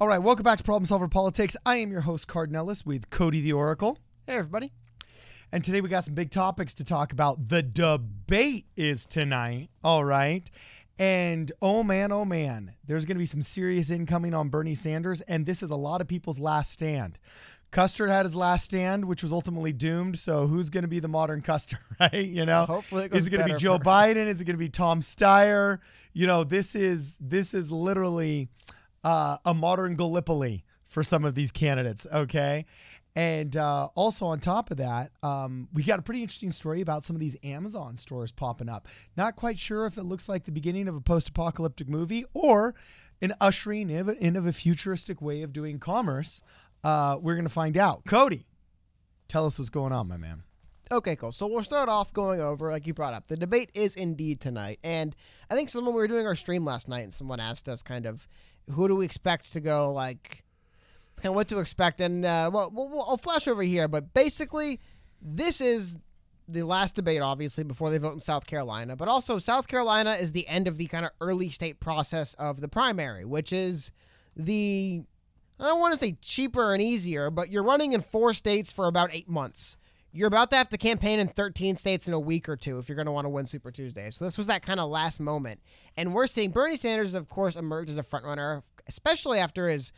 All right, welcome back to Problem Solver Politics. I am your host, Cardinellis, with Cody the Oracle. Hey, everybody. And today we got some big topics to talk about. The debate is tonight. All right. And oh man, oh man, there's going to be some serious incoming on Bernie Sanders. And this is a lot of people's last stand. Custer had his last stand, which was ultimately doomed. So who's going to be the modern Custer, right? You know, Hopefully it is it going to be Joe Biden? Is it going to be Tom Steyer? You know, this is this is literally uh, a modern Gallipoli for some of these candidates. Okay. And uh, also on top of that, um, we got a pretty interesting story about some of these Amazon stores popping up. Not quite sure if it looks like the beginning of a post-apocalyptic movie or an ushering in of, a futuristic way of doing commerce. Uh, we're gonna find out. Cody, tell us what's going on, my man. Okay, cool. So we'll start off going over, like you brought up, the debate is indeed tonight. And I think someone, we were doing our stream last night and someone asked us kind of, who do we expect to go, like, and what to expect. And, uh, well, we'll, I'll flash over here, but basically, this is the last debate, obviously, before they vote in South Carolina. But also, South Carolina is the end of the kind of early state process of the primary, which is the I don't want to say cheaper and easier, but you're running in four states for about eight months. You're about to have to campaign in 13 states in a week or two if you're going to want to win Super Tuesday. So this was that kind of last moment. And we're seeing Bernie Sanders, of course, emerge as a frontrunner, especially after his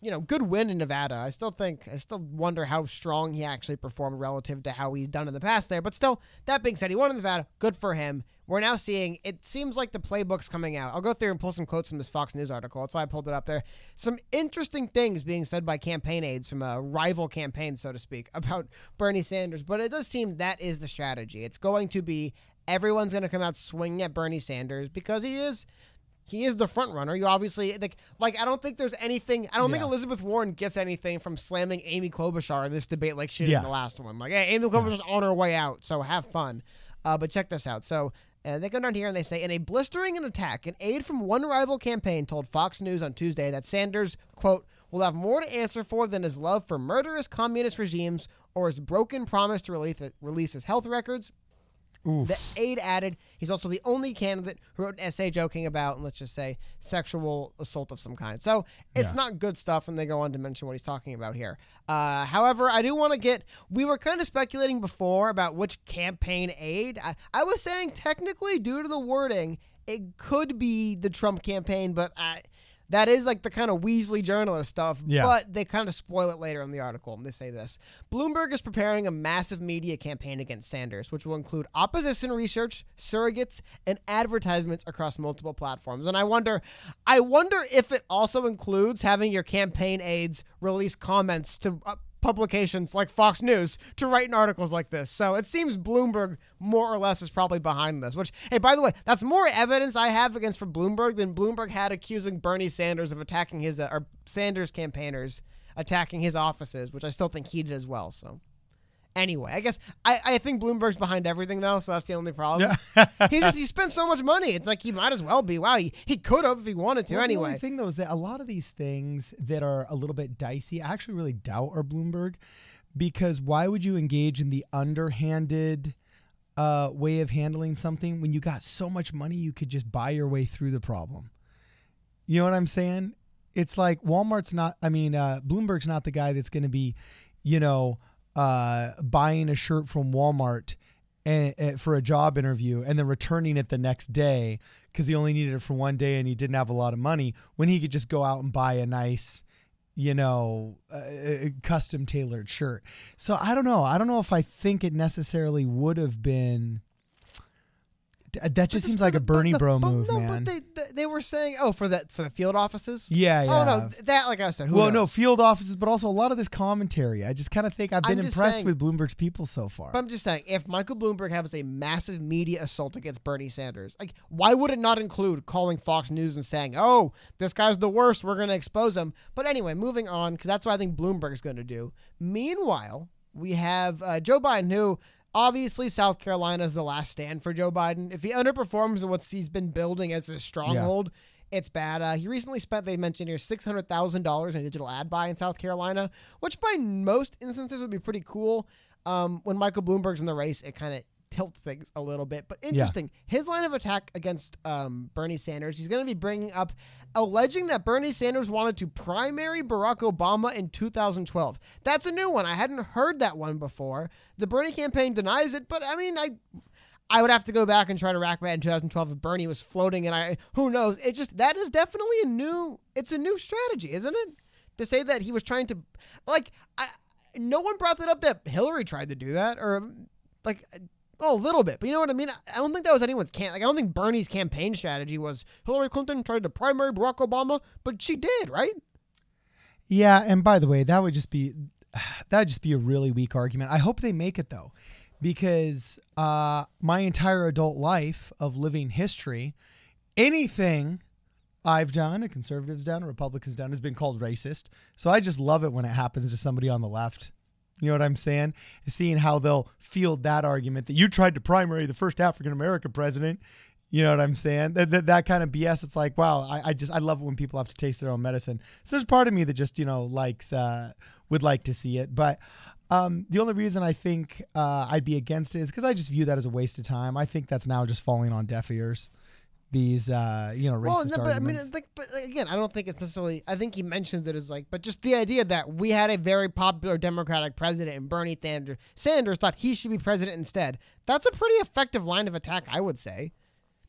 you know, good win in Nevada. I still think, I still wonder how strong he actually performed relative to how he's done in the past there. But still, that being said, he won in Nevada. Good for him. We're now seeing, it seems like the playbook's coming out. I'll go through and pull some quotes from this Fox News article. That's why I pulled it up there. Some interesting things being said by campaign aides from a rival campaign, so to speak, about Bernie Sanders. But it does seem that is the strategy. It's going to be everyone's going to come out swinging at Bernie Sanders because he is he is the front runner. You obviously like like I don't think there's anything. I don't think Elizabeth Warren gets anything from slamming Amy Klobuchar in this debate like she did Yeah. in the last one. Like, hey, Amy Klobuchar's on her way out, so have fun. Uh, but check this out. So. Uh, they come down here and they say, in a blistering attack, an aide from one rival campaign told Fox News on Tuesday that Sanders, quote, will have more to answer for than his love for murderous communist regimes or his broken promise to release, release his health records, the aide added, he's also the only candidate who wrote an essay joking about, let's just say, sexual assault of some kind. So it's Yeah. not good stuff, and they go on to mention what he's talking about here. Uh, however, I do want to get, we were kind of speculating before about which campaign aide. I, I was saying, technically, due to the wording, it could be the Trump campaign, but I. That is like the kind of Weasley journalist stuff, Yeah. but they kind of spoil it later in the article. They say this Bloomberg is preparing a massive media campaign against Sanders, which will include opposition research, surrogates, and advertisements across multiple platforms. And I wonder, I wonder if it also includes having your campaign aides release comments to uh, publications like Fox News to write in articles like this. So it seems Bloomberg more or less is probably behind this. Which, hey, by the way, that's more evidence I have against for Bloomberg than Bloomberg had accusing Bernie Sanders of attacking his uh, or Sanders campaigners attacking his offices, which I still think he did as well. So. Anyway, I guess I, I think Bloomberg's behind everything though, so that's the only problem. he just he spent so much money. It's like he might as well be. Wow, he, he could have if he wanted to. Well, The only thing though is that a lot of these things that are a little bit dicey, I actually really doubt are Bloomberg, because why would you engage in the underhanded uh, way of handling something when you got so much money you could just buy your way through the problem? You know what I'm saying? It's like Walmart's not. I mean, uh, Bloomberg's not the guy that's going to be, you know, uh, buying a shirt from Walmart and, and for a job interview and then returning it the next day because he only needed it for one day and he didn't have a lot of money when he could just go out and buy a nice you know uh, custom tailored shirt. So i don't know. I don't know if i think it necessarily would have been that just seems like a bernie But- bro but move no, man But they, they were saying, oh, for that for the field offices. yeah yeah Oh no, that like I said. Who well, no, field offices, but also a lot of this commentary. I just kind of think I've been impressed saying- with Bloomberg's people so far. But I'm just saying, if Michael Bloomberg has a massive media assault against Bernie Sanders, like, why would it not include calling Fox News and saying, "Oh, this guy's the worst. We're going to expose him"? But anyway, moving on, because that's what I think Bloomberg is going to do. Meanwhile, we have uh, Joe Biden, who obviously South Carolina is the last stand for Joe Biden. If he underperforms in what he's been building as a stronghold. It's bad. Uh, he recently spent, they mentioned here, $600,000 in a digital ad buy in South Carolina, which by most instances would be pretty cool. Um, when Michael Bloomberg's in the race, it kind of tilts things a little bit. But interesting, his line of attack against um, Bernie Sanders, he's going to be bringing up alleging that Bernie Sanders wanted to primary Barack Obama in 2012. That's a new one. I hadn't heard that one before. The Bernie campaign denies it, but I mean, I. I would have to go back and try to rack back in 2012 if Bernie was floating, and I who knows? It just that is definitely a new. It's a new strategy, isn't it? To say that he was trying to, like, I, no one brought that up that Hillary tried to do that, or like, oh, a little bit, but you know what I mean. I don't think that was anyone's can. Like, I don't think Bernie's campaign strategy was Hillary Clinton tried to primary Barack Obama, but she did, right? Yeah, and by the way, that would just be that would just be a really weak argument. I hope they make it though, because uh, my entire adult life of living history, anything I've done, a conservative's done, a Republican's done, has been called racist. So I just love it when it happens to somebody on the left. You know what I'm saying? Seeing how they'll field that argument that you tried to primary the first African American president. You know what I'm saying? That, that, that kind of BS. It's like, wow, I, I just I love it when people have to taste their own medicine. So there's part of me that just you know likes uh, would like to see it, but um, the only reason I think uh, I'd be against it is because I just view that as a waste of time. I think that's now just falling on deaf ears. These, uh, you know, racist Well, no, but I mean, like, but again, I don't think it's necessarily. I think he mentions it as like, but just the idea that we had a very popular Democratic president and Bernie Sanders, Sanders thought he should be president instead. That's a pretty effective line of attack, I would say.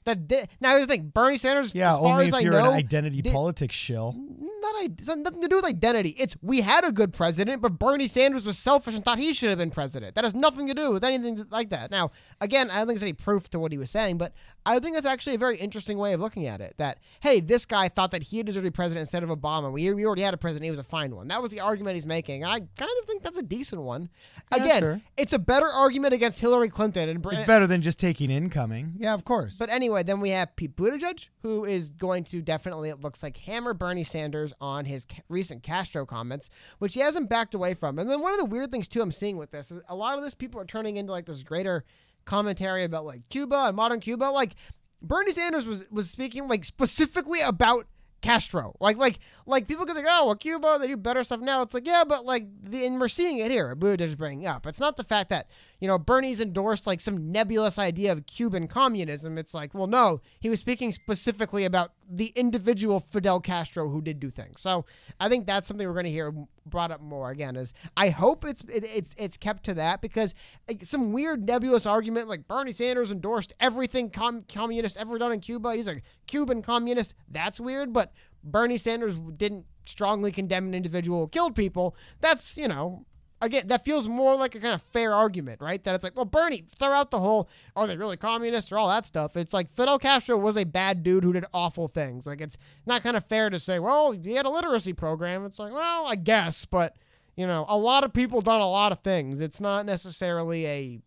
That di- now here's the thing: Bernie Sanders, yeah, as far only as if I you're know, an identity did- politics shill. not I, nothing to do with identity. It's we had a good president, but Bernie Sanders was selfish and thought he should have been president. That has nothing to do with anything like that. Now, again, I don't think there's any proof to what he was saying, but I think that's actually a very interesting way of looking at it. That hey, this guy thought that he deserved to be president instead of Obama. We, we already had a president; he was a fine one. That was the argument he's making, and I kind of think that's a decent one. Yeah, Again, sure. it's a better argument against Hillary Clinton and. It's better than just taking incoming. Yeah, of course. but anyway, then we have Pete Buttigieg, who is going to definitely, it looks like, hammer Bernie Sanders on his ca- recent Castro comments, which he hasn't backed away from. And then one of the weird things, too, I'm seeing with this, is a lot of this people are turning into like this greater commentary about like Cuba and modern Cuba. Like Bernie Sanders was was speaking like specifically about Castro. Like like like people can say, oh well, Cuba they do better stuff now. It's like yeah, but like the, and we're seeing it here. Buttigieg bringing up. It's not the fact that you know Bernie's endorsed like some nebulous idea of Cuban communism. It's like well, no, he was speaking specifically about the individual Fidel Castro who did do things. So I think that's something we're going to hear brought up more again. Is I hope it's it, it's it's kept to that because like, some weird nebulous argument like Bernie Sanders endorsed everything com- communist ever done in Cuba. He's a Cuban communist. That's weird, but Bernie Sanders didn't strongly condemn an individual who killed people. That's you know. Again, that feels more like a kind of fair argument, right? That it's like, well, Bernie, throw out the whole, are they really communists or all that stuff? It's like Fidel Castro was a bad dude who did awful things. Like, it's not kind of fair to say, well, he had a literacy program. It's like, well, I guess, but, you know, a lot of people done a lot of things. It's not necessarily a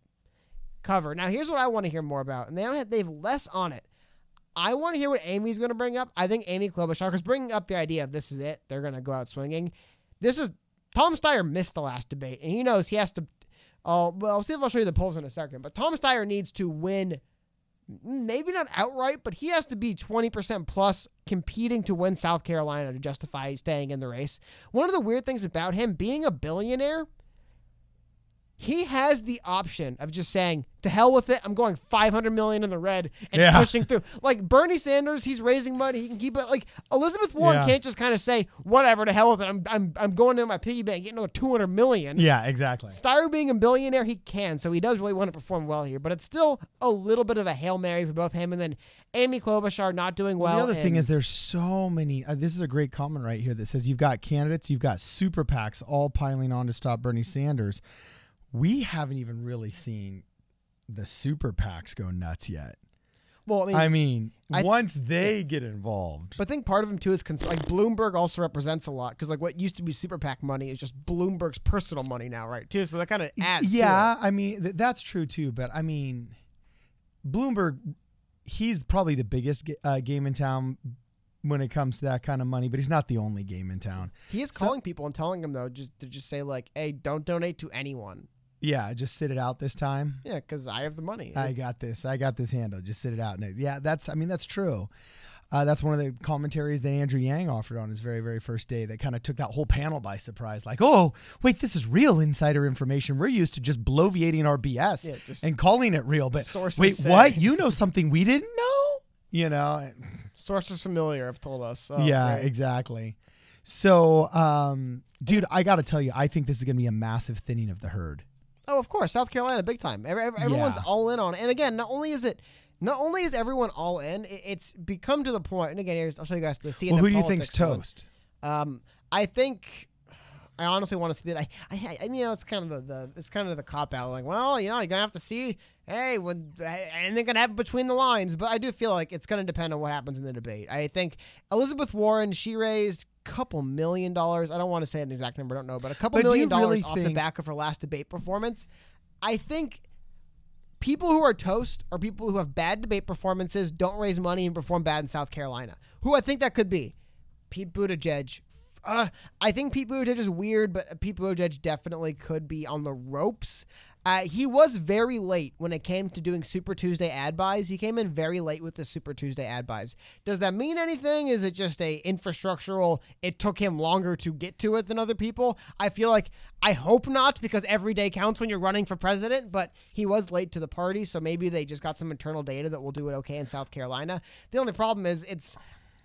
cover. Now, here's what I want to hear more about, and they don't have, they have less on it. I want to hear what Amy's going to bring up. I think Amy Klobuchar is bringing up the idea of this is it. They're going to go out swinging. This is Tom Steyer missed the last debate, and he knows he has to. Oh, well, I'll see if I'll show you the polls in a second. But Tom Steyer needs to win, mm, maybe not outright, but he has to be 20% plus competing to win South Carolina to justify staying in the race. One of the weird things about him being a billionaire, he has the option of just saying, to hell with it. I'm going 500 million in the red and Yeah. pushing through. Like Bernie Sanders, he's raising money. He can keep it. Like Elizabeth Warren Yeah. can't just kind of say, whatever, to hell with it. I'm, I'm, I'm going to my piggy bank, getting another 200 million. yeah, exactly. Steyer being a billionaire, he can, so he does really want to perform well here. But it's still a little bit of a hail mary for both him and then Amy Klobuchar not doing well. Well, the other thing is there's so many. Uh, this is a great comment right here that says you've got candidates, you've got super PACs all piling on to stop Bernie Sanders. We haven't even really seen the super PACs go nuts yet. well, I mean, I mean, I th- once they get involved, but I think part of him too is cons- like Bloomberg also represents a lot because like what used to be super PAC money is just Bloomberg's personal money now, right? Too, so that kind of adds. to yeah. I mean th- that's true too. But I mean, Bloomberg, he's probably the biggest ga- uh, game in town when it comes to that kind of money. But he's not the only game in town. he is So- calling people and telling them though just to just say like, hey, don't donate to anyone. Yeah, just sit it out this time. Yeah, because I have the money. I It's- got this. I got this handle. Just sit it out. And yeah, that's. I mean, that's true. Uh, that's one of the commentaries that Andrew Yang offered on his very, very first day that kind of took that whole panel by surprise. Like, oh, wait, this is real insider information. We're used to just bloviating our BS Yeah, just and calling it real. But sources wait, say. what? You know something we didn't know? You know? Sources familiar have told us. Oh, yeah, great. exactly. So, um, dude, I got to tell you, I think this is going to be a massive thinning of the herd. Oh, of course, South Carolina, big time. Every, every- everyone's Yeah. all in on it. And again, not only is it, not only is everyone all in, it, it's become to the point. And again, here's I'll show you guys the CNN. Well, who do you think's toast? Um, I think. I honestly want to see that. I, I, I mean, you know, it's kind of the, the it's kind of the cop out. Like, well, you know, you're gonna have to see. Hey, when anything can happen between the lines, but I do feel like it's gonna depend on what happens in the debate. I think Elizabeth Warren, she raised couple million dollars. I don't want to say an exact number, I don't know, but a couple But million dollars off the back of her last debate performance. I think people who are toast or people who have bad debate performances don't raise money and perform bad in South Carolina. Who I think that could be? Pete Buttigieg. Uh, I think Pete Buttigieg is weird, but Pete Buttigieg definitely could be on the ropes. Uh, he was very late when it came to doing Super Tuesday ad buys. He came in very late with the Super Tuesday ad buys. Does that mean anything? Is it just a infrastructural? It took him longer to get to it than other people. I feel like I hope not because every day counts when you're running for president. But he was late to the party, so maybe they just got some internal data that will do it okay in South Carolina. The only problem is it's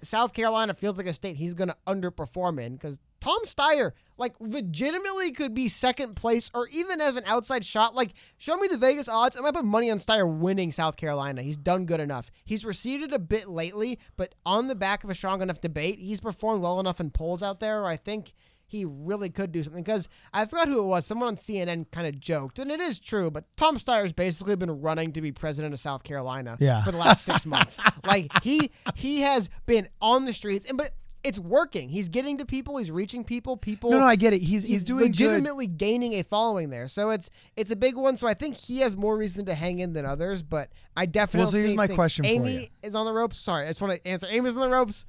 South Carolina feels like a state he's going to underperform in because Tom Steyer, like, legitimately could be second place or even as an outside shot. Like, show me the Vegas odds. I might put money on Steyer winning South Carolina. He's done good enough. He's receded a bit lately, but on the back of a strong enough debate, he's performed well enough in polls out there where I think he really could do something. Because I forgot who it was. Someone on CNN kind of joked, and it is true, but Tom Steyer's basically been running to be president of South Carolina Yeah. for the last six months. Like he he has been on the streets, and but it's working. He's getting to people. He's reaching people. People. No, no, I get it. He's he's, He's doing good. legitimately gaining a following there, so it's it's a big one. So I think he has more reason to hang in than others. But I definitely Well, so here's think, my question for Amy is on the ropes. Sorry, I just want to answer. Amy's on the ropes,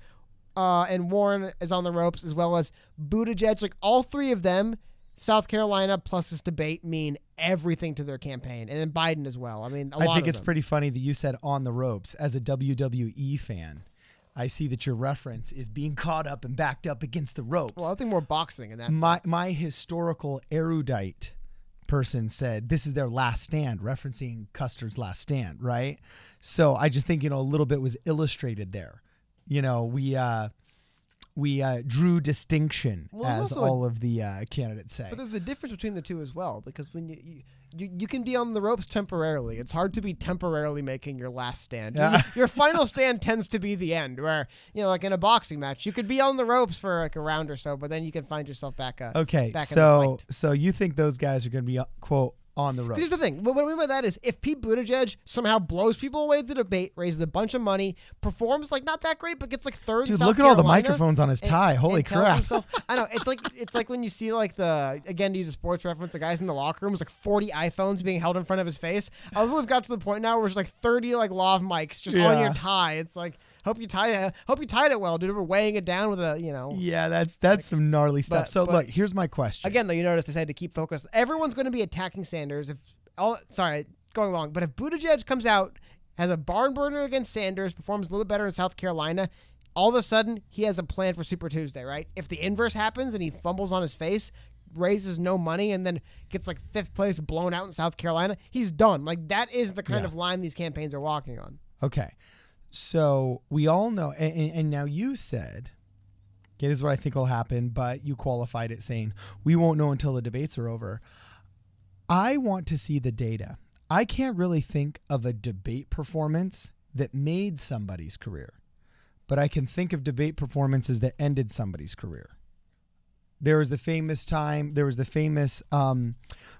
uh, and Warren is on the ropes as well as Buttigieg. Like all three of them, South Carolina plus this debate mean everything to their campaign, and then Biden as well. I mean, a I think it's them. pretty funny that you said on the ropes as a WWE fan. I see that your reference is being caught up and backed up against the ropes. Well, I think more boxing in that. my sense. my historical erudite person said this is their last stand, referencing Custer's last stand, right? So I just think you know a little bit was illustrated there. You know, we uh we uh, drew distinction Well, as also a- all of the uh, candidates say. But there's a difference between the two as well, because when you, you you, you can be on the ropes temporarily. It's hard to be temporarily making your last stand. Yeah. Your, final stand tends to be the end, where you know, like in a boxing match, you could be on the ropes for like a round or so, but then you can find yourself back. up. Okay, back so in the so you think those guys are going to be uh, quote on the ropes? Here's the thing. What I mean by that is, if Pete Buttigieg somehow blows people away at the debate, raises a bunch of money, performs like not that great, but gets like third. Dude, look at all the microphones on his and- tie. Holy and crap! himself- I know it's like it's like when you see like the again to use a sports reference, the guys in the locker room is like 40 iPhones being held in front of his face. I love we've got to the point now where it's like 30 like lav mics just on your tie. It's like hope you tie hope you tied it well, dude. We're weighing it down with a you know. yeah, that's that's some gnarly stuff. but- so but- look, here's my question. Again, though, you notice they said to keep focused. Everyone's going to be attacking Sanders. If all sorry, going along, but if Buttigieg comes out has a barn burner against Sanders, performs a little better in South Carolina, all of a sudden he has a plan for Super Tuesday, right? If the inverse happens and he fumbles on his face, raises no money, and then gets like fifth place blown out in South Carolina, he's done. Like that is the kind Yeah. of line these campaigns are walking on. Okay. So we all know, and, and, now you said, okay, this is what I think will happen, but you qualified it saying we won't know until the debates are over. I want to see the data. I can't really think of a debate performance that made somebody's career, but I can think of debate performances that ended somebody's career. There was the famous time, there was the famous um,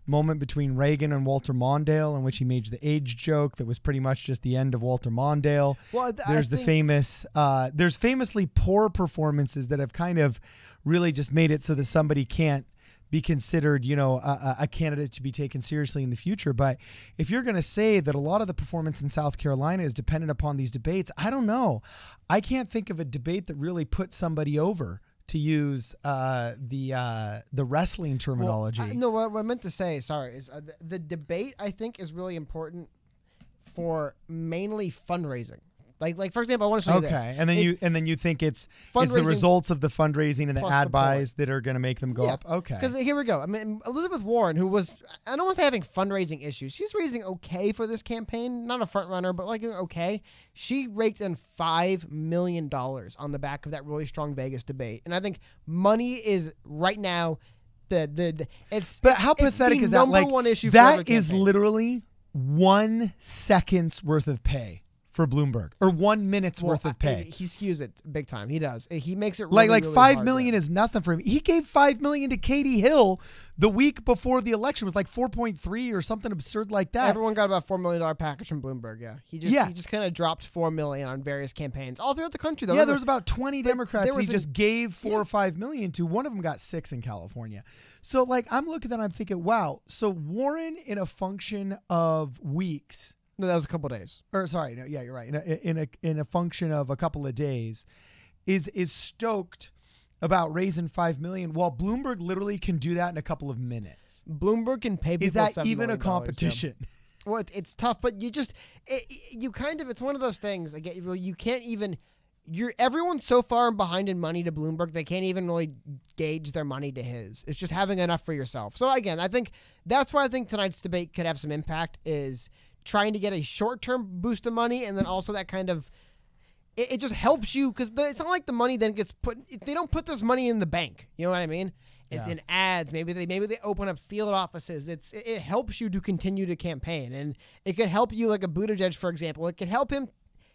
moment between Reagan and Walter Mondale in which he made the age joke that was pretty much just the end of Walter Mondale. Well, I There's the think- famous, uh, there's famously poor performances that have kind of really just made it so that somebody can't be considered, you know, a- a candidate to be taken seriously in the future. But if you're going to say that a lot of the performance in South Carolina is dependent upon these debates, I don't know. I can't think of a debate that really put somebody over. To use uh, the uh, the wrestling terminology, Well, I- no, what, I meant to say, sorry, is uh, the, the debate I think is really important for mainly fundraising. Like like for example, I want to show you this. Okay, and then It's you and then you think it's it's the results of the fundraising and the ad the buys that are going to make them go Yeah, up. Okay, Because here we go. I mean, Elizabeth Warren, who was, I don't want to say having fundraising issues. She's raising okay for this campaign. Not a front runner, but like okay. She raked in $5 million on the back of that really strong Vegas debate. And I think money is right now the, the, the it's. but how it's the pathetic is that? number Like one issue that is literally one second's worth of pay for Bloomberg, or one minute's Well, worth of I- pay. he skews it big time. He does. He makes it really, like like really five million is nothing for him. He gave five million to Katie Hill the week before the election. It was like four point three or something absurd like that. Everyone got about four million dollar package from Bloomberg. Yeah, he just Yeah. he just kind of dropped four million on various campaigns all throughout the country. Though. yeah, Remember, there was about twenty Democrats there was he an- just gave four yeah. or five million to. One of them got six in California. So like I'm looking at, that, I'm thinking, wow. So Warren, in a function of weeks, no, that was a couple days. or sorry, no, yeah, you're right. In a, in a in a function of a couple of days, is is stoked about raising five million, while Bloomberg literally can do that in a couple of minutes. Bloomberg can pay people. Is that $7 even a dollars, yeah. competition? Well, it, it's tough, but you just it, you kind of it's one of those things. Like you you can't even. You're everyone's so far behind in money to Bloomberg they can't even really gauge their money to his. It's just having enough for yourself. So again, I think that's why I think tonight's debate could have some impact. Is trying to get a short term boost of money and then also that kind of it, it just helps you because it's not like the money then gets put. They don't put this money in the bank. You know what I mean? It's Yeah. in ads. Maybe they maybe they open up field offices. It's it, it helps you to continue to campaign, and it could help you like a Buttigieg, for example. It could help him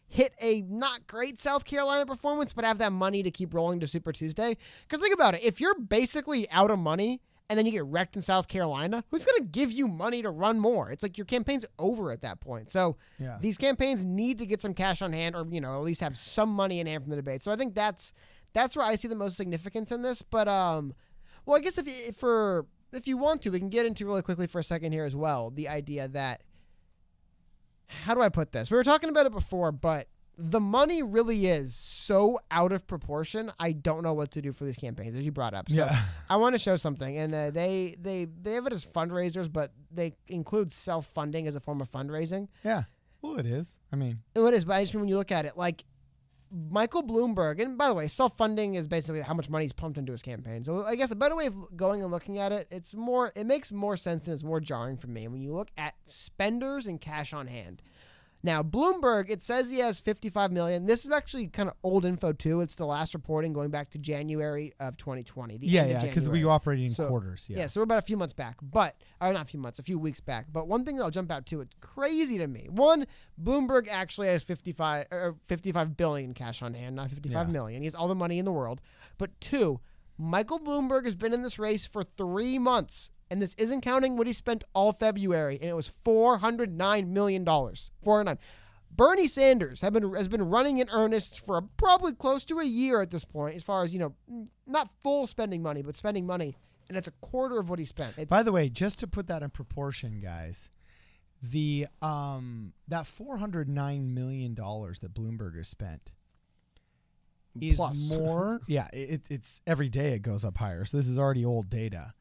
hit a not great South Carolina performance, but have that money to keep rolling to Super Tuesday. Because think about it: if you're basically out of money and then you get wrecked in South Carolina, who's going to give you money to run more? It's like your campaign's over at that point. So Yeah. these campaigns need to get some cash on hand, or you know, at least have some money in hand from the debate. So I think that's that's where I see the most significance in this. But um, well, I guess if, if for if you want to, we can get into really quickly for a second here as well. The idea that how do I put this? We were talking about it before, but the money really is so out of proportion. I don't know what to do for these campaigns, as you brought up. So Yeah. I want to show something, and uh, they they they have it as fundraisers, but they include self funding as a form of fundraising. Yeah. Well, it is. I mean, It is, but I just mean when you look at it, like Michael Bloomberg, and by the way, self funding is basically how much money is pumped into his campaign. So I guess a better way of going and looking at it, it's more, it makes more sense and it's more jarring for me when you look at spenders and cash on hand. Now, Bloomberg, it says he has 55 million. This is actually kind of old info too. It's the last reporting going back to January of 2020. The yeah, yeah, because we January. operate in So, quarters. Yeah. Yeah, so we're about a few months back, but or not a few months, a few weeks back. But one thing that'll jump out to it's crazy to me. One, Bloomberg actually has 55 or 55 billion cash on hand, not fifty-five Yeah. million. He has all the money in the world. But two, Michael Bloomberg has been in this race for 3 months, and this isn't counting what he spent all February, and it was 409 million dollars. 409. Bernie Sanders have been has been running in earnest for probably close to a year at this point, as far as you know, not full spending money, but spending money, and it's a quarter of what he spent. It's, By the way, just to put that in proportion, guys, the um that four hundred nine million dollars that Bloomberg has spent is Plus. more. yeah, it, it's every day it goes up higher. So this is already old data.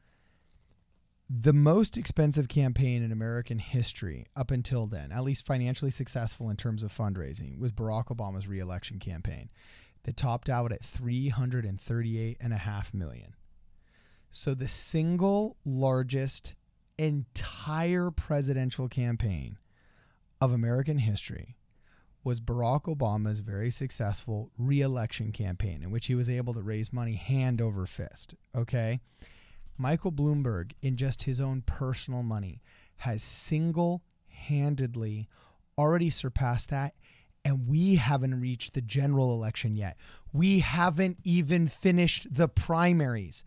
The most expensive campaign in American history up until then, at least financially successful in terms of fundraising, was Barack Obama's reelection campaign that topped out at 338 and a half million. So the single largest entire presidential campaign of American history was Barack Obama's very successful reelection campaign in which he was able to raise money hand over fist, okay? Michael Bloomberg in just his own personal money has single-handedly already surpassed that and we haven't reached the general election yet. We haven't even finished the primaries.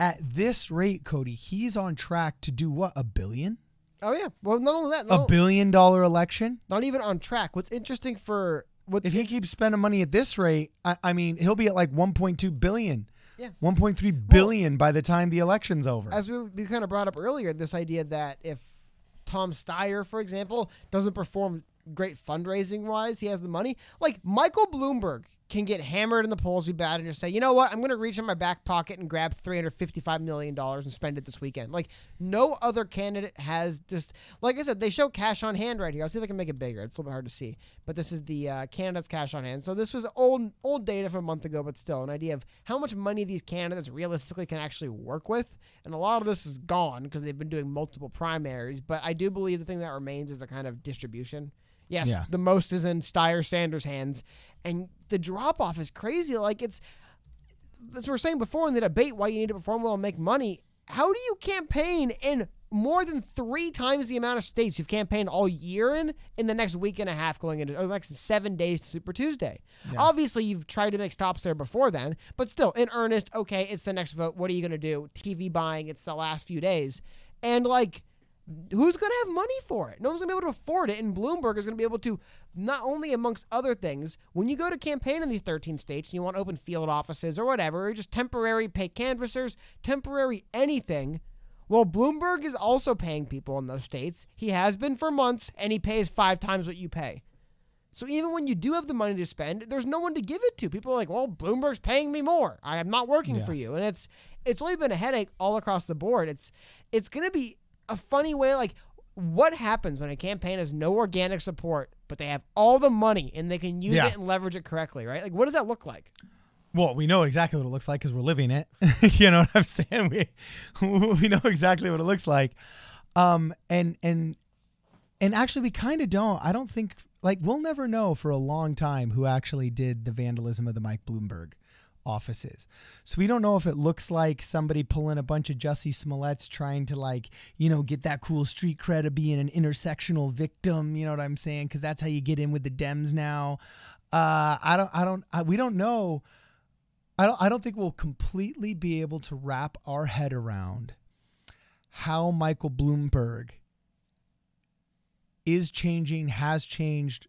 At this rate, Cody, he's on track to do what? A billion? oh yeah. Well, not only that, A billion dollar election? not even on track. What's interesting for what's If he keeps spending money at this rate, I, I mean, he'll be at like 1.2 billion. Yeah. 1.3 billion by the time the election's over. as we, we kind of brought up earlier, this idea that if Tom Steyer, for example, doesn't perform great fundraising wise, he has the money. Like Michael Bloomberg can get hammered in the polls be bad and just say, you know what, I'm going to reach in my back pocket and grab 355 million dollars and spend it this weekend. Like no other candidate has just like I said, they show cash on hand right here. I'll see if I can make it bigger. It's a little bit hard to see, but this is the uh, candidates' cash on hand. So this was old old data from a month ago, but still an idea of how much money these candidates realistically can actually work with. And a lot of this is gone because they've been doing multiple primaries. But I do believe the thing that remains is the kind of distribution. Yes, Yeah. the most is in Steyer Sanders' hands, and the drop off is crazy. Like it's as we were saying before in the debate, why you need to perform well and make money. How do you campaign in more than three times the amount of states you've campaigned all year in in the next week and a half going into or the next seven days to Super Tuesday? Obviously, you've tried to make stops there before then, but still, in earnest, okay, it's the next vote. What are you going to do? TV buying, it's the last few days. And like, who's going to have money for it? No one's going to be able to afford it. And Bloomberg is going to be able to, not only amongst other things, when you go to campaign in these 13 states and you want open field offices or whatever, or just temporary pay canvassers, temporary anything, well, Bloomberg is also paying people in those states. He has been for months, and he pays five times what you pay. So even when you do have the money to spend, there's no one to give it to. People are like, "Well, Bloomberg's paying me more. I am not working Yeah. for you." And it's it's really been a headache all across the board. It's it's going to be a funny way like what happens when a campaign has no organic support, but they have all the money and they can use Yeah. it and leverage it correctly, right? Like what does that look like? Well, we know exactly what it looks like because we're living it. you know what I'm saying? We we know exactly what it looks like. Um, and and and actually, we kind of don't. I don't think like we'll never know for a long time who actually did the vandalism of the Mike Bloomberg offices. So we don't know if it looks like somebody pulling a bunch of Jussie Smollett's trying to like, you know, get that cool street cred of being an intersectional victim. You know what I'm saying? Because that's how you get in with the Dems now. Uh, I don't. I don't. I, we don't know. I don't. I don't think we'll completely be able to wrap our head around how Michael Bloomberg is changing, has changed,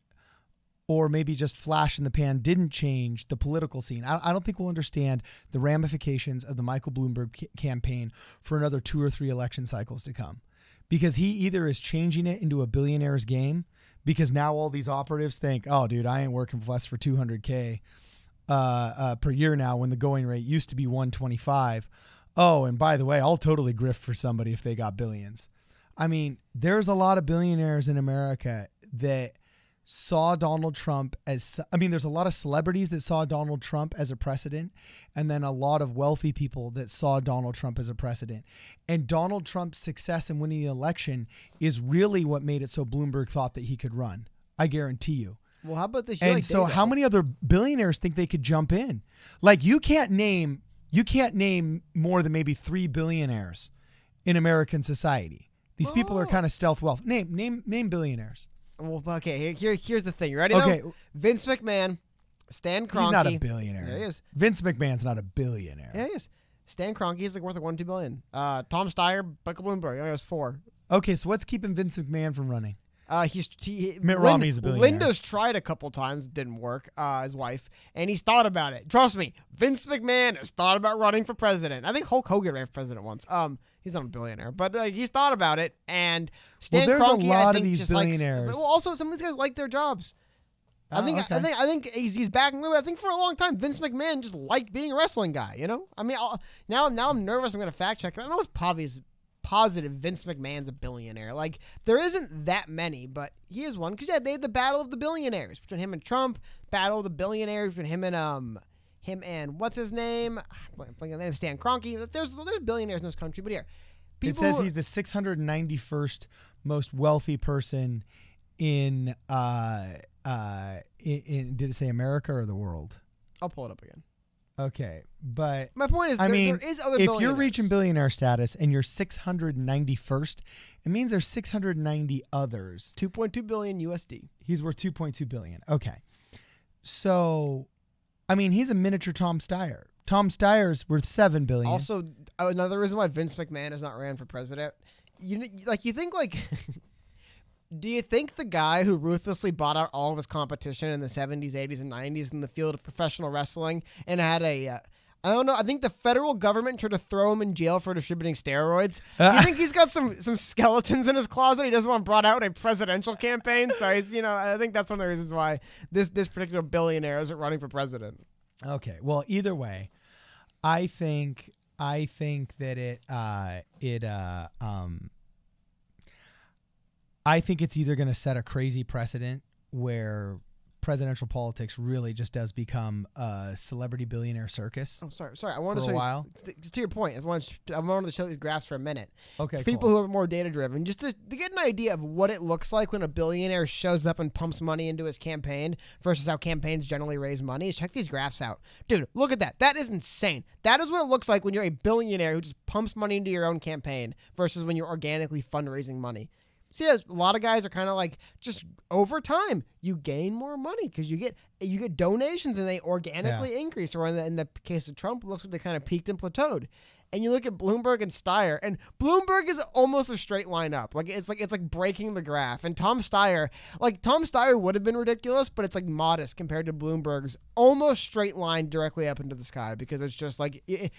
or maybe just flash in the pan didn't change the political scene. I, I don't think we'll understand the ramifications of the Michael Bloomberg ca- campaign for another two or three election cycles to come. Because he either is changing it into a billionaire's game, because now all these operatives think, oh, dude, I ain't working for less for 200K uh, uh, per year now when the going rate used to be 125. Oh, and by the way, I'll totally grift for somebody if they got billions. I mean, there's a lot of billionaires in America that saw Donald Trump as I mean, there's a lot of celebrities that saw Donald Trump as a precedent, and then a lot of wealthy people that saw Donald Trump as a precedent. And Donald Trump's success in winning the election is really what made it so Bloomberg thought that he could run. I guarantee you. Well, how about this? You And like so, data. how many other billionaires think they could jump in? Like, you can't name you can't name more than maybe three billionaires in American society. These people are Oh. kind of stealth wealth. Name name name billionaires. Well, okay, here, here here's the thing. You ready? Okay. Though? Vince McMahon, Stan Kroenke. He's not a billionaire. Yeah, he is. Vince McMahon's not a billionaire. Yeah, he is. Stan Kroenke is like worth like one two billion. Uh, Tom Steyer, Michael Bloomberg, he has four. Okay, so what's keeping Vince McMahon from running? Uh, he's he, Mitt Romney's a billionaire. Linda's tried a couple times, didn't work. Uh, his wife, and he's thought about it. Trust me, Vince McMahon has thought about running for president. I think Hulk Hogan ran for president once. Um, he's not a billionaire, but like he's thought about it. And Stan there's a Kroenke, I lot of think, these just likes- billionaires. well, also, some of these guys like their jobs. I Oh, think okay. I think I think he's he's back. I think for a long time, Vince McMahon just liked being a wrestling guy. You know, I mean, I'll, now now I'm nervous. I'm going to fact check. I know it's obvious, positive. Vince McMahon's a billionaire. Like there isn't that many, but he is one. Because yeah, they had the battle of the billionaires between him and Trump. Battle of the billionaires between him and um him and what's his name? On the name Stan Kroenke. There's there's billionaires in this country, but here, It says he's the 691st most wealthy person in uh uh in, in did it say America or the world? I'll pull it up again. Okay, but My point is, I there, mean, there is other if you're reaching billionaire status and you're 691st, it means there's 690 others. 2.2 billion USD. He's worth 2.2 billion. Okay. So I mean, he's a miniature Tom Steyer. Tom Steyer's worth 7 billion. Also, another reason why Vince McMahon has not ran for president, you like you think like, do you think the guy who ruthlessly bought out all of his competition in the '70s, '80s, and '90s in the field of professional wrestling and had a uh, I don't know. I think the federal government tried to throw him in jail for distributing steroids. Do you think he's got some some skeletons in his closet he doesn't want brought out in a presidential campaign? So he's, you know, I think that's one of the reasons why this this particular billionaire isn't running for president. Okay. Well, either way, I think I think that it uh it uh um I think it's either going to set a crazy precedent where presidential politics really just does become a celebrity billionaire circus. Oh, sorry, sorry. I wanted For to a while? you, th- to your point. I wanted to, I wanted to show these graphs for a minute. Okay. For people who are more data driven, just to, to get an idea of what it looks like when a billionaire shows up and pumps money into his campaign versus how campaigns generally raise money, check these graphs out. Dude, look at that. That is insane. That is what it looks like when you're a billionaire who just pumps money into your own campaign versus when you're organically fundraising money. See, a lot of guys are kind of like just over time you gain more money because you get you get donations and they organically increase. Or in the, in the case of Trump, it looks like they kind of peaked and plateaued and you look at Bloomberg and Steyer, and Bloomberg is almost a straight line up. Like it's like it's like breaking the graph. And Tom Steyer, like Tom Steyer would have been ridiculous, but it's like modest compared to Bloomberg's almost straight line directly up into the sky because it's just like. It,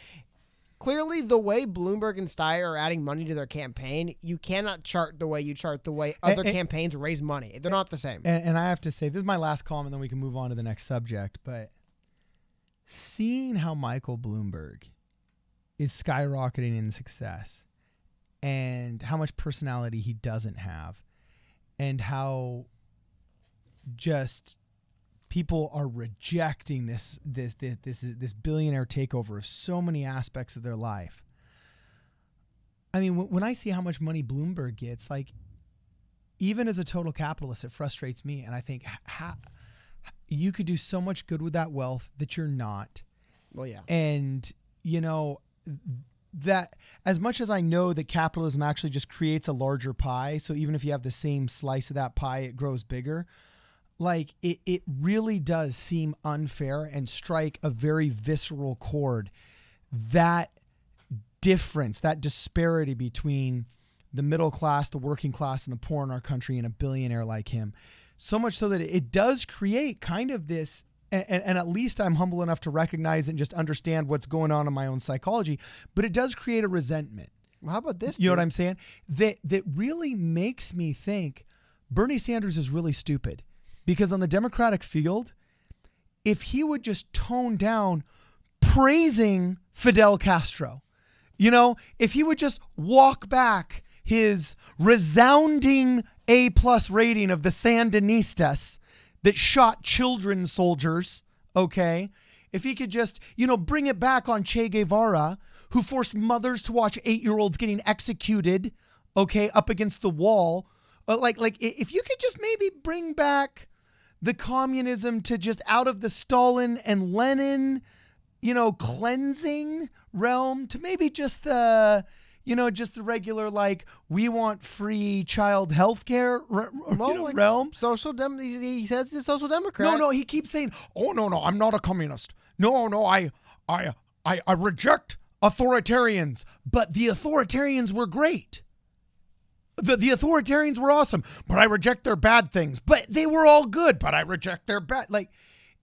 Clearly, the way Bloomberg and Steyer are adding money to their campaign, you cannot chart the way you chart the way other and- campaigns raise money. They're not the same. And, and I have to say, this is my last comment, then we can move on to the next subject. But seeing how Michael Bloomberg is skyrocketing in success and how much personality he doesn't have, and how just people are rejecting this this this this, this billionaire takeover of so many aspects of their life. I mean, when, when I see how much money Bloomberg gets, like even as a total capitalist, it frustrates me, and I think how you could do so much good with that wealth that you're not, well, yeah. and you know that as much as I know that capitalism actually just creates a larger pie, so even if you have the same slice of that pie, it grows bigger. Like it, it really does seem unfair and strike a very visceral chord. That difference, that disparity between the middle class, the working class, and the poor in our country, and a billionaire like him. So much so that it does create kind of this, and, and at least I'm humble enough to recognize and just understand what's going on in my own psychology, but it does create a resentment. Well, how about this? You know what? I'm saying? That that really makes me think Bernie Sanders is really stupid because on the Democratic field, if he would just tone down praising Fidel Castro, you know, if he would just walk back his resounding A plus rating of the Sandinistas that shot children soldiers, okay? If he could just, you know, bring it back on Che Guevara, who forced mothers to watch eight year olds getting executed, okay, up against the wall. Uh, like, like if you could just maybe bring back the communism to just out of the Stalin and Lenin, you know, cleansing realm to maybe just the, you know, just the regular like we want free child health care r- r- Well, you know, like realm. Social dem. He, he says he's a social democrat. No, no, he keeps saying, "Oh no, no, I'm not a communist. No, no, I, I, I, I reject authoritarians." But the authoritarians were great. The the authoritarians were awesome, but I reject their bad things. But they were all good, but I reject their bad. Like,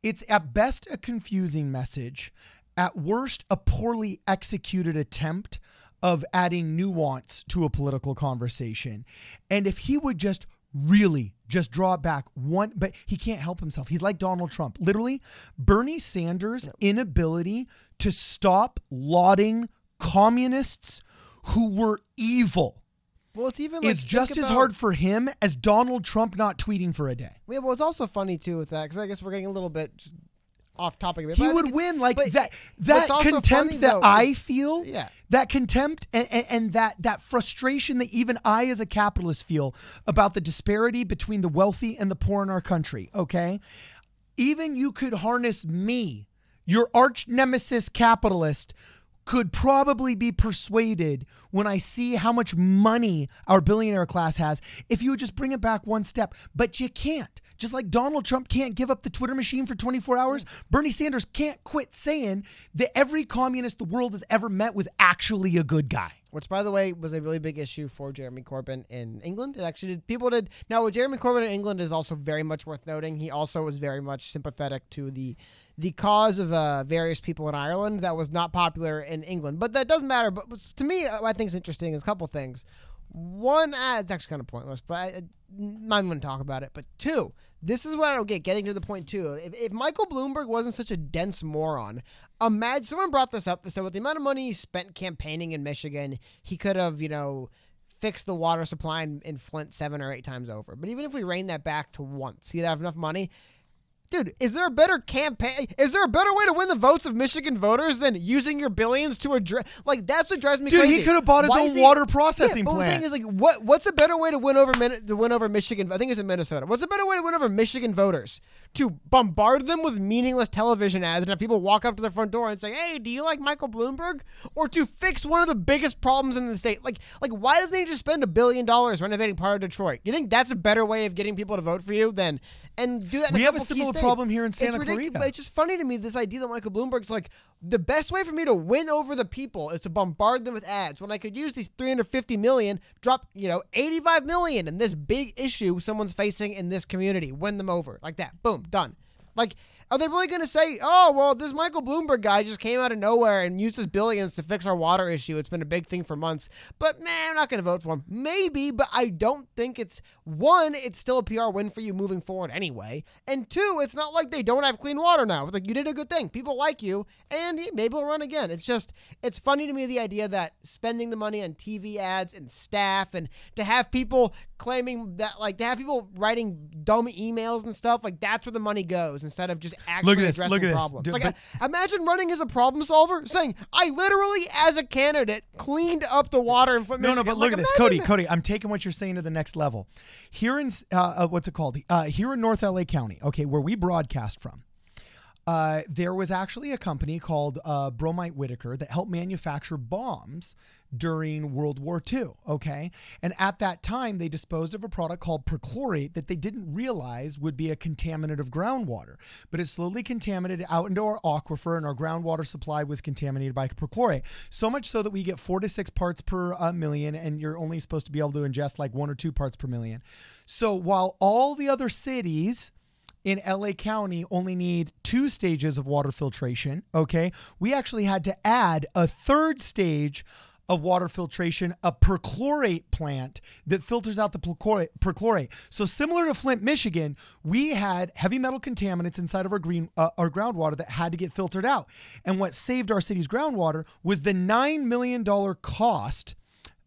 it's at best a confusing message, at worst a poorly executed attempt of adding nuance to a political conversation. And if he would just really just draw it back one but he can't help himself he's like donald trump literally bernie sanders inability to stop lauding communists who were evil Well, it's even like is just think as hard for him as donald trump not tweeting for a day Yeah, well, it's also funny too with that because I guess we're getting a little bit off topic. A bit, he would win like but- that. That contempt funny, that though, i feel yeah. that contempt and, and, and that that frustration that even i as a capitalist feel about the disparity between the wealthy and the poor in our country okay even you could harness me your arch nemesis capitalist could probably be persuaded when I see how much money our billionaire class has if you would just bring it back one step. But you can't. Just like Donald Trump can't give up the Twitter machine for 24 hours, Bernie Sanders can't quit saying that every communist the world has ever met was actually a good guy. Which, by the way, was a really big issue for Jeremy Corbyn in England. It actually did. People did. Now, Jeremy Corbyn in England is also very much worth noting. He also was very much sympathetic to the the cause of uh, various people in Ireland that was not popular in England. But that doesn't matter. But to me, I think is interesting is a couple things. One, uh, it's actually kind of pointless, but I, I'm not going to talk about it. But two, this is what I don't get. Getting to the point too. If, if Michael Bloomberg wasn't such a dense moron, imagine someone brought this up. Said with the amount of money he spent campaigning in Michigan, he could have, you know, fixed the water supply in, in Flint seven or eight times over. But even if we rein that back to once, he'd have enough money. Dude, is there a better campaign? Is there a better way to win the votes of Michigan voters than using your billions to address? Like that's what drives me Dude, crazy. Dude, he could have bought his Why own he- water processing yeah, but What I'm saying plant. is like, what what's a better way to win over to win over Michigan? I think it's in Minnesota. What's a better way to win over Michigan voters? To bombard them with meaningless television ads and have people walk up to their front door and say, "Hey, do you like Michael Bloomberg?" Or to fix one of the biggest problems in the state? Like, like why doesn't he just spend a billion dollars renovating part of Detroit? Do you think that's a better way of getting people to vote for you than and do that? We have a similar problem here in Santa Clarita. It's just funny to me this idea that Michael Bloomberg's like the best way for me to win over the people is to bombard them with ads when I could use these 350 million, drop you know 85 million in this big issue someone's facing in this community, win them over like that, boom, done. Like. Are they really going to say, oh, well, this Michael Bloomberg guy just came out of nowhere and used his billions to fix our water issue? It's been a big thing for months. But, man, I'm not going to vote for him. Maybe, but I don't think it's one, it's still a PR win for you moving forward anyway. And two, it's not like they don't have clean water now. It's like you did a good thing. People like you, and maybe we'll run again. It's just, it's funny to me the idea that spending the money on TV ads and staff and to have people claiming that, like, to have people writing dumb emails and stuff, like, that's where the money goes instead of just actually this, addressing look at this. problems. Do- like, but- I- imagine running as a problem solver saying, I literally, as a candidate, cleaned up the water in Flint, No, no, Michigan." but look Like, at this, Cody. that. Cody, I'm taking what you're saying to the next level. Here in uh, uh, what's it called? Uh, here in North LA County, okay, where we broadcast from. Uh, there was actually a company called uh, Bermite Whittaker that helped manufacture bombs during World War II. Okay. And at that time, they disposed of a product called perchlorate that they didn't realize would be a contaminant of groundwater. But it slowly contaminated out into our aquifer, and our groundwater supply was contaminated by perchlorate. So much so that we get four to six parts per uh, million, and you're only supposed to be able to ingest like one or two parts per million. So while all the other cities, in LA County only need two stages of water filtration. Okay. We actually had to add a third stage of water filtration, a perchlorate plant that filters out the perchlorate. So similar to Flint, Michigan, we had heavy metal contaminants inside of our green uh, our groundwater that had to get filtered out. And what saved our city's groundwater was the nine million dollar cost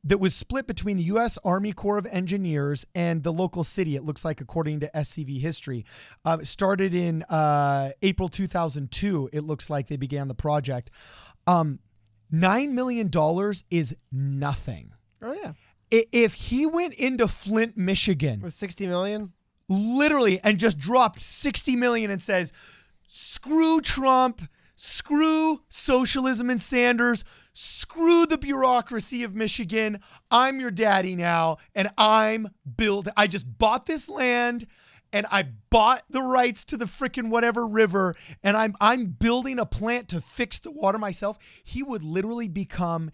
that was split between the U.S. Army Corps of Engineers and the local city. It looks like, according to SCV history, uh, it started in uh, April 2002. It looks like they began the project. Um, Nine million dollars is nothing. Oh, yeah. I- If he went into Flint, Michigan, With 60 million? literally and just dropped 60 million and says screw trump screw socialism and sanders screw the bureaucracy of michigan i'm your daddy now and i'm build i just bought this land and i bought the rights to the frickin' whatever river and i'm i'm building a plant to fix the water myself he would literally become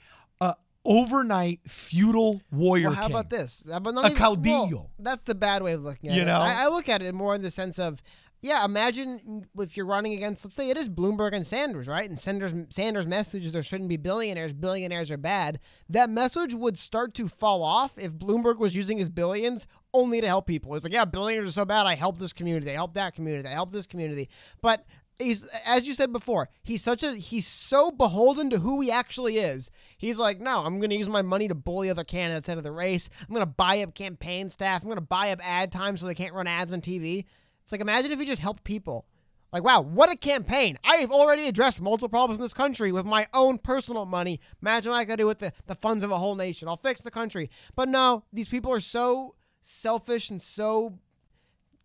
overnight feudal warrior Well, how king. about this? A even- well, caudillo. that's the bad way of looking at You it. know? I, I look at it more in the sense of, yeah, imagine if you're running against, let's say it is Bloomberg and Sanders, right? And Sanders Sanders' message is there shouldn't be billionaires, billionaires are bad. That message would start to fall off if Bloomberg was using his billions only to help people. It's like, yeah, billionaires are so bad. I help this community. I help that community. I help this community. But he's as you said before he's such a he's so beholden to who he actually is. He's like no i'm gonna use my money to bully other candidates out of the race. I'm gonna buy up campaign staff. I'm gonna buy up ad time so they can't run ads on tv it's like imagine if he just helped people. Like wow what a campaign. I have already addressed multiple problems in this country with my own personal money. Imagine what i could do with the, the funds of a whole nation. I'll fix the country. But no these people are so selfish and so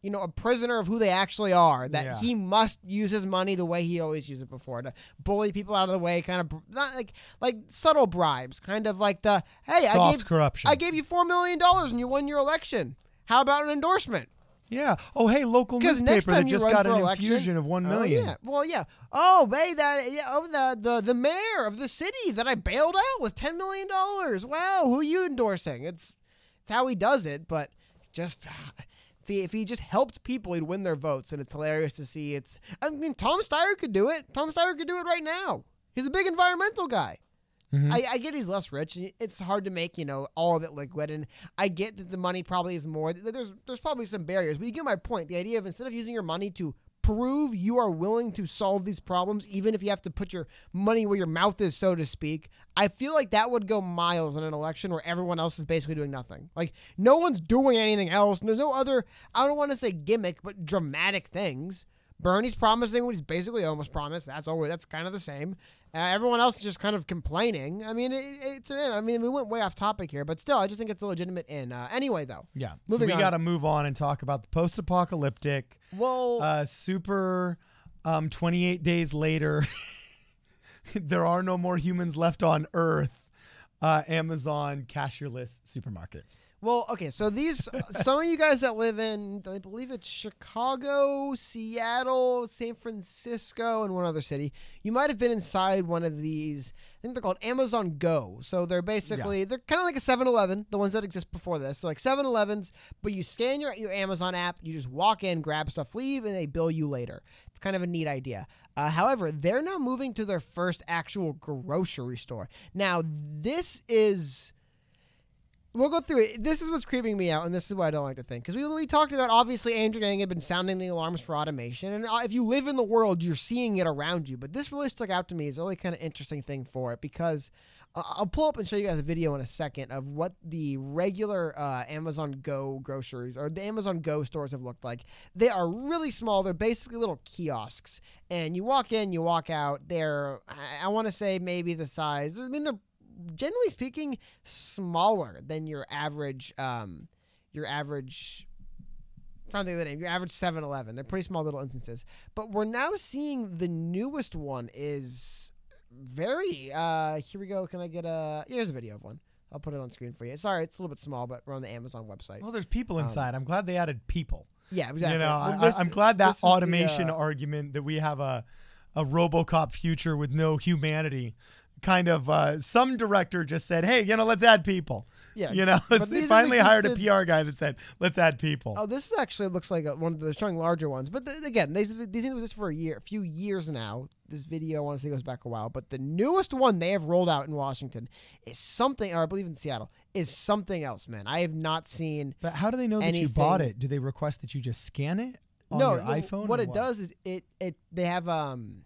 you know, a prisoner of who they actually are. That Yeah. he must use his money the way he always used it before to bully people out of the way, kind of not like like subtle bribes, kind of like the hey, I gave corruption. I gave you four million dollars and you won your election. How about an endorsement? Yeah. Oh, hey, local newspaper that just got an election, infusion of one Oh, million. yeah. Well, yeah. Oh, hey, that yeah, oh the the the mayor of the city that I bailed out with ten million dollars. Wow, who are you endorsing? It's it's how he does it, but just ah, If he, if he just helped people, he'd win their votes, and it's hilarious to see. It's I mean, Tom Steyer could do it. Tom Steyer could do it right now. He's a big environmental guy. Mhm. I, I get he's less rich, and it's hard to make you know all of it liquid. And I get that the money probably is more. There's there's probably some barriers, but you get my point. The idea of instead of using your money to prove you are willing to solve these problems, even if you have to put your money where your mouth is, so to speak, I feel like that would go miles in an election where everyone else is basically doing nothing. Like no one's doing anything else. And there's no other. I don't want to say gimmick, but dramatic things. Bernie's promising what he's basically almost promised. That's always that's kind of the same. Uh, everyone else is just kind of complaining. I mean, it, it's an in. I mean, we went way off topic here, but still, I just think it's a legitimate in. Uh, anyway, though, Yeah. Moving so we got to move on and talk about the post-apocalyptic, well, uh, super. Um, 28 days later, there are no more humans left on Earth. Uh, Amazon cashierless supermarkets. Well, okay, so these some of you guys that live in I believe it's Chicago, Seattle, San Francisco, and one other city. You might have been inside one of these. I think they're called Amazon Go. So they're basically they're kind of like a 7-Eleven, the ones that exist before this. So like 7-Elevens, but you scan your your Amazon app, you just walk in, grab stuff, leave, and they bill you later. It's kind of a neat idea. Uh, however, they're now moving to their first actual grocery store. Now, this is we'll go through it. This is what's creeping me out, and this is what I don't like to think. Because we, we talked about, obviously, Andrew Yang had been sounding the alarms for automation. And uh, if you live in the world, you're seeing it around you. But this really stuck out to me as a really kind of interesting thing for it because uh, I'll pull up and show you guys a video in a second of what the regular uh, Amazon Go groceries or the Amazon Go stores have looked like. They are really small. They're basically little kiosks. And you walk in, you walk out. They're, I, I want to say, maybe the size. I mean, they're generally speaking smaller than your average um your average trying to think of the name your average 7-eleven they're pretty small little instances but we're now seeing the newest one is very uh here we go can i get a here's a video of one i'll put it on screen for you sorry it's a little bit small but we're on the amazon website Well, there's people inside. I'm glad they added people. yeah exactly You know, Well, I, this- I'm glad that is the, automation uh, argument that we have a a RoboCop future with no humanity. Kind of, uh, some director just said, "Hey, you know, let's add people." yeah You know, they finally hired a PR guy that said, "Let's add people." Oh, this is actually looks like a, one of the they're showing larger ones. But th- again, these these things this for a year, a few years now. This video, I want to say, goes back a while. But the newest one they have rolled out in Washington is something, or I believe in Seattle, is something else, man. I have not seen. But how do they know that you bought it? Do they request that you just scan it on no, your iPhone? What it does is it it they have um.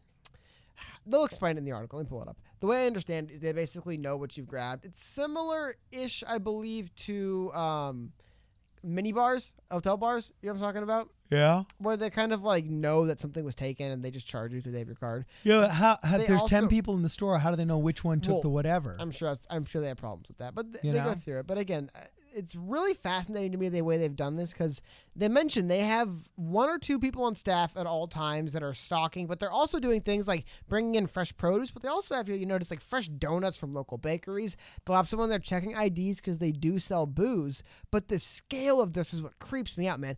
They'll explain it in the article. Let me pull it up. The way I understand, it, they basically know what you've grabbed. It's similar-ish, I believe, to um, mini bars, hotel bars. You know what I'm talking about? Yeah. where they kind of like know that something was taken and they just charge you because they have your card. Yeah. How, how They there's ten people in the store. How do they know which one took Well, the whatever? I'm sure I'm sure they have problems with that, but th- they go through it. But again, it's really fascinating to me the way they've done this because they mentioned they have one or two people on staff at all times that are stocking, but they're also doing things like bringing in fresh produce. But they also have you notice like fresh donuts from local bakeries. They'll have someone there checking IDs because they do sell booze. But the scale of this is what creeps me out, man.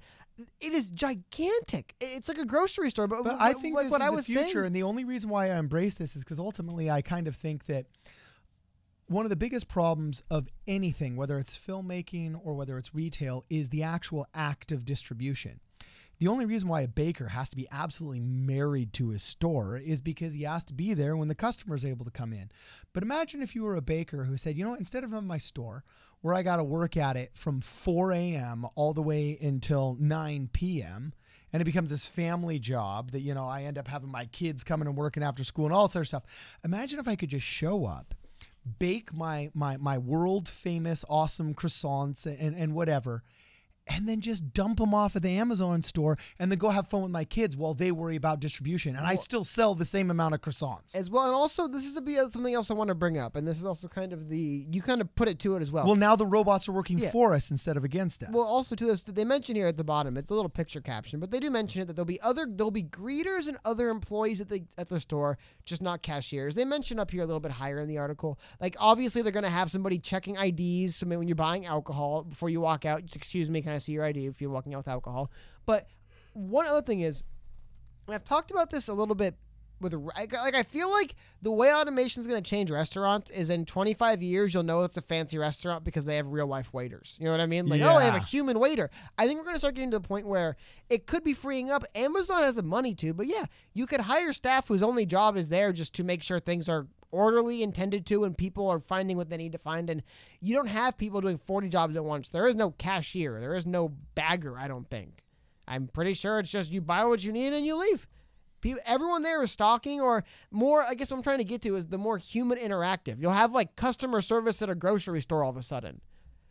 It is gigantic. It's like a grocery store, but, But I think like this what is I the was future, saying. and the only reason why I embrace this is because ultimately I kind of think that one of the biggest problems of anything, whether it's filmmaking or whether it's retail, is the actual act of distribution. The only reason why a baker has to be absolutely married to his store is because he has to be there when the customer is able to come in. But imagine if you were a baker who said, you know, instead of having my store where I got to work at it from 4 a.m. all the way until 9 p.m., and it becomes this family job that, you know, I end up having my kids coming and working after school and all sort of stuff. Imagine if I could just show up bake my my my world famous awesome croissants and and whatever and then just dump them off at the Amazon store and then go have fun with my kids while they worry about distribution and I still sell the same amount of croissants. as well. And also, this is to be something else I want to bring up, and this is also kind of the you kind of put it to it as well. Well, now the robots are working Yeah. for us instead of against us. Well, also to this, they mention here at the bottom. It's a little picture caption, but they do mention it that there'll be other there'll be greeters and other employees at the at the store, just not cashiers. They mention up here a little bit higher in the article. Like obviously they're going to have somebody checking IDs. So when you're buying alcohol before you walk out, excuse me, can I see your ID if you're walking out with alcohol? But one other thing is, and I've talked about this a little bit with like like, I feel like the way automation is going to change restaurants is in 25 years you'll know it's a fancy restaurant because they have real life waiters. You know what I mean? Like oh, they have a human waiter. I think we're going to start getting to the point where it could be freeing up. Amazon has the money to, but yeah, you could hire staff whose only job is there just to make sure things are orderly intended to and people are finding what they need to find and you don't have people doing 40 jobs at once. There is no cashier, there is no bagger, I don't think. I'm pretty sure it's just you buy what you need and you leave. People, everyone there is stocking, or more. I guess what I'm trying to get to is the more human interactive. You'll have like customer service at a grocery store all of a sudden,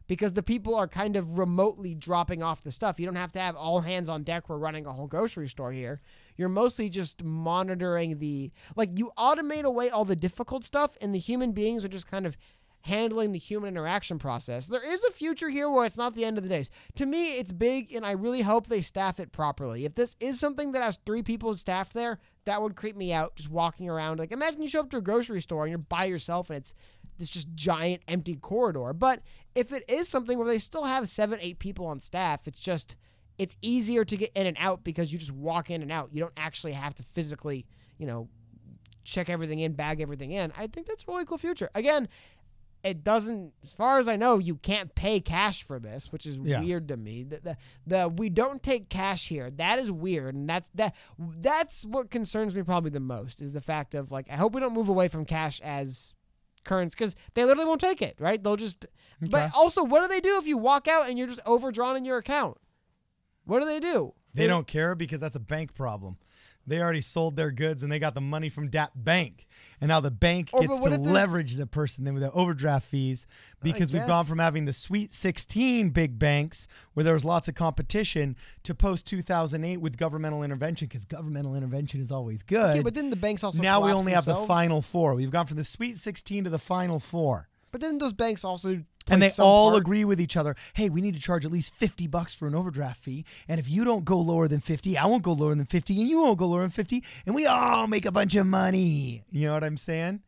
because the people are kind of remotely dropping off the stuff. You don't have to have all hands on deck. We're running a whole grocery store here. You're mostly just monitoring the like you automate away all the difficult stuff, and the human beings are just kind of handling the human interaction process. There is a future here where it's not the end of the days. To me, it's big, and I really hope they staff it properly. If this is something that has three people staffed there, that would creep me out just walking around. Like, imagine you show up to a grocery store and you're by yourself and it's this just giant empty corridor. But if it is something where they still have seven, eight people on staff, it's just. It's easier to get in and out because you just walk in and out. You don't actually have to physically, you know, check everything in, bag everything in. I think that's a really cool future. Again, it doesn't as far as I know, you can't pay cash for this, which is Yeah. weird to me. The, the the we don't take cash here. That is weird. And that's that that's what concerns me probably the most is the fact of like I hope we don't move away from cash as currency because they literally won't take it, right? They'll just Okay. but also what do they do if you walk out and you're just overdrawn in your account? What do they do? They don't care because that's a bank problem. They already sold their goods and they got the money from that bank. And now the bank Or, gets to leverage the person then with the overdraft fees because we've gone from having the sweet 16 big banks where there was lots of competition to post 2008 with governmental intervention because governmental intervention is always good. Okay, but didn't the banks also now we only have the final four. We've gone from the sweet 16 to the final four. But didn't those banks also and they all part- agree with each other. Hey, we need to charge at least 50 bucks for an overdraft fee. And if you don't go lower than 50, I won't go lower than 50 and you won't go lower than 50 and we all make a bunch of money. You know what I'm saying?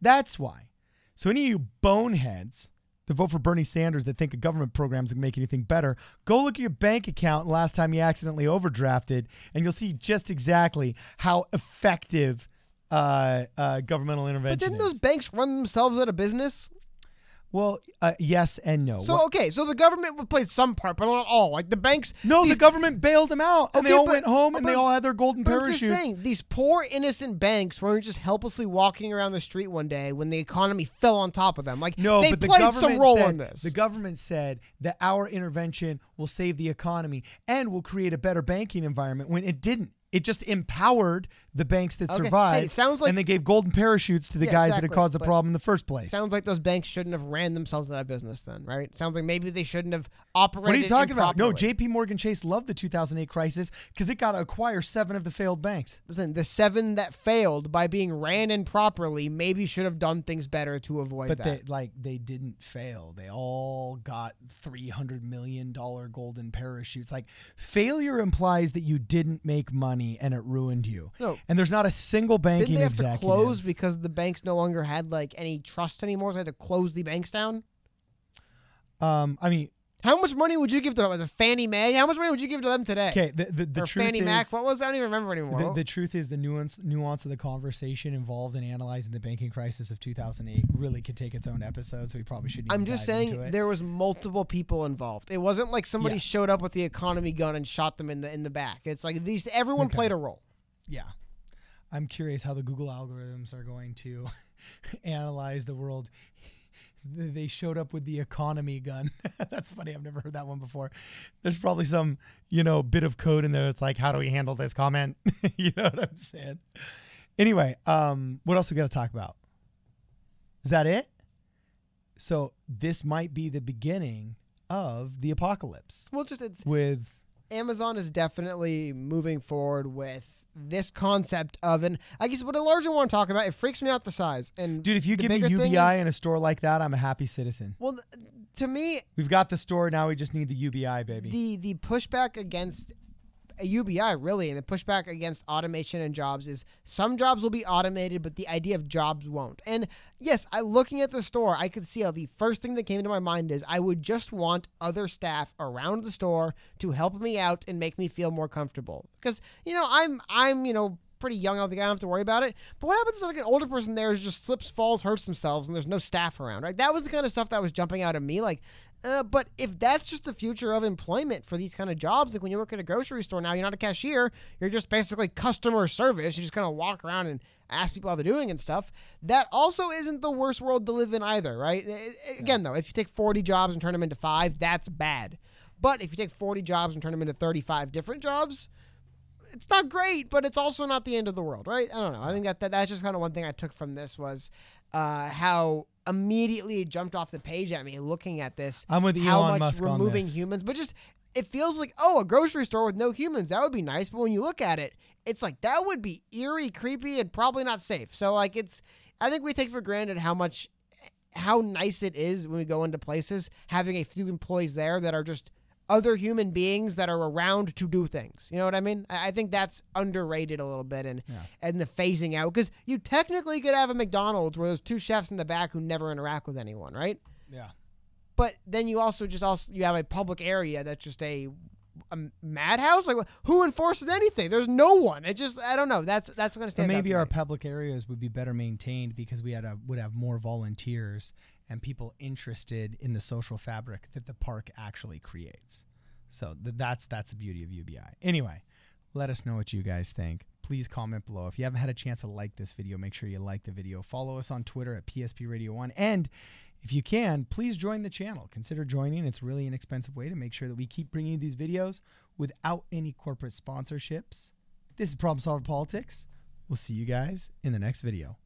That's why. So any of you boneheads that vote for Bernie Sanders that think a government program is going to make anything better, go look at your bank account last time you accidentally overdrafted and you'll see just exactly how effective uh, uh, governmental intervention But didn't is. those banks run themselves out of business? Well, uh, yes and no. So What- okay, so the government would play some part, but not all. Like the banks. No, these, the government bailed them out, and they all but- went home, and they all had their golden But I'm parachutes. just saying, these poor innocent banks weren't just helplessly walking around the street one day when the economy fell on top of them. Like no, they but the played government some role said, in this. The government said that our intervention will save the economy and will create a better banking environment. When it didn't, it just empowered the banks that Okay, hey, survived, sounds like- and they gave golden parachutes to the Yeah, guys that had caused the but problem in the first place. Sounds like those banks shouldn't have ran themselves out of business then, right? Sounds like maybe they shouldn't have operated. what are you talking about? No. J.P. Morgan Chase loved the 2008 crisis because it got to acquire seven of the failed banks. Listen, the seven that failed by being ran improperly maybe should have done things better to avoid But that. they like they didn't fail. They all got three hundred million dollar golden parachutes. Like failure implies that you didn't make money and it ruined you. No. And there's not a single banking Didn't they have executive. to close because the banks no longer had like any trust anymore? So they had to close the banks down. Um, I mean, How much money would you give to? The Fannie Mae? How much money would you give to them today? okay. The the, the or truth Fannie is, Mac? What was? I don't even remember anymore. the, the truth is the nuance nuance of the conversation involved in analyzing the banking crisis of 2008 really could take its own episode. So we probably shouldn't. I'm just saying there was multiple people involved. It wasn't like somebody Yeah. showed up with the economy gun and shot them in the in the back. It's like these everyone Okay. played a role. Yeah. I'm curious how the Google algorithms are going to analyze the world. They showed up with the economy gun. That's funny. I've never heard that one before. There's probably some, you know, bit of code in there. It's like, how do we handle this comment? you know what I'm saying? Anyway, um, what else we got to talk about? Is that it? So this might be the beginning of the apocalypse Well, just it's with Amazon is definitely moving forward with this concept of and I guess what I largely want to talk about. It freaks me out the size and dude. If you give me UBI is- in a store like that, I'm a happy citizen. well, to me, We've got the store now. We just need the UBI, baby. the the pushback against a UBI really and the pushback against automation and jobs is some jobs will be automated but the idea of jobs won't. And yes, I looking at the store, I could see how the first thing that came to my mind is I would just want other staff around the store to help me out and make me feel more comfortable. Because, you know, I'm I'm, you know, pretty young. I don't think I have to worry about it. But what happens if like an older person there just slips, falls, hurts themselves, and there's no staff around? Right? That was the kind of stuff that was jumping out at me. Like, uh, but if that's just the future of employment for these kind of jobs, like when you work at a grocery store now, you're not a cashier. You're just basically customer service. You just kind of walk around and ask people how they're doing and stuff. That also isn't the worst world to live in either, right? Again, though, if you take 40 jobs and turn them into five, that's bad. But if you take 40 jobs and turn them into 35 different jobs, it's not great, but it's also not the end of the world, right? I don't know. I think that, that that's just kind of one thing I took from this was uh, how immediately it jumped off the page at me looking at this. I'm with how Elon much Musk on removing this. humans, but just it feels like oh, a grocery store with no humans that would be nice. But when you look at it, it's like that would be eerie, creepy, and probably not safe. So like it's, I think we take for granted how much, how nice it is when we go into places having a few employees there that are just other human beings that are around to do things. You know what I mean? I I think that's underrated a little bit and Yeah. and the phasing out because you technically could have a McDonald's where there's two chefs in the back who never interact with anyone, right? Yeah. But then you also just also you have a public area that's just a a madhouse. Like who enforces anything? There's no one. It just I don't know. That's that's going to stand. maybe out our public areas would be better maintained because we had a, would have more volunteers and people interested in the social fabric that the park actually creates. So th- that's that's the beauty of UBI. Anyway, let us know what you guys think. Please comment below. If you haven't had a chance to like this video, make sure you like the video. Follow us on Twitter at PSP Radio 1 and if you can, please join the channel. Consider joining. It's really an inexpensive way to make sure that we keep bringing you these videos without any corporate sponsorships. This is Problem Solver Politics. We'll see you guys in the next video.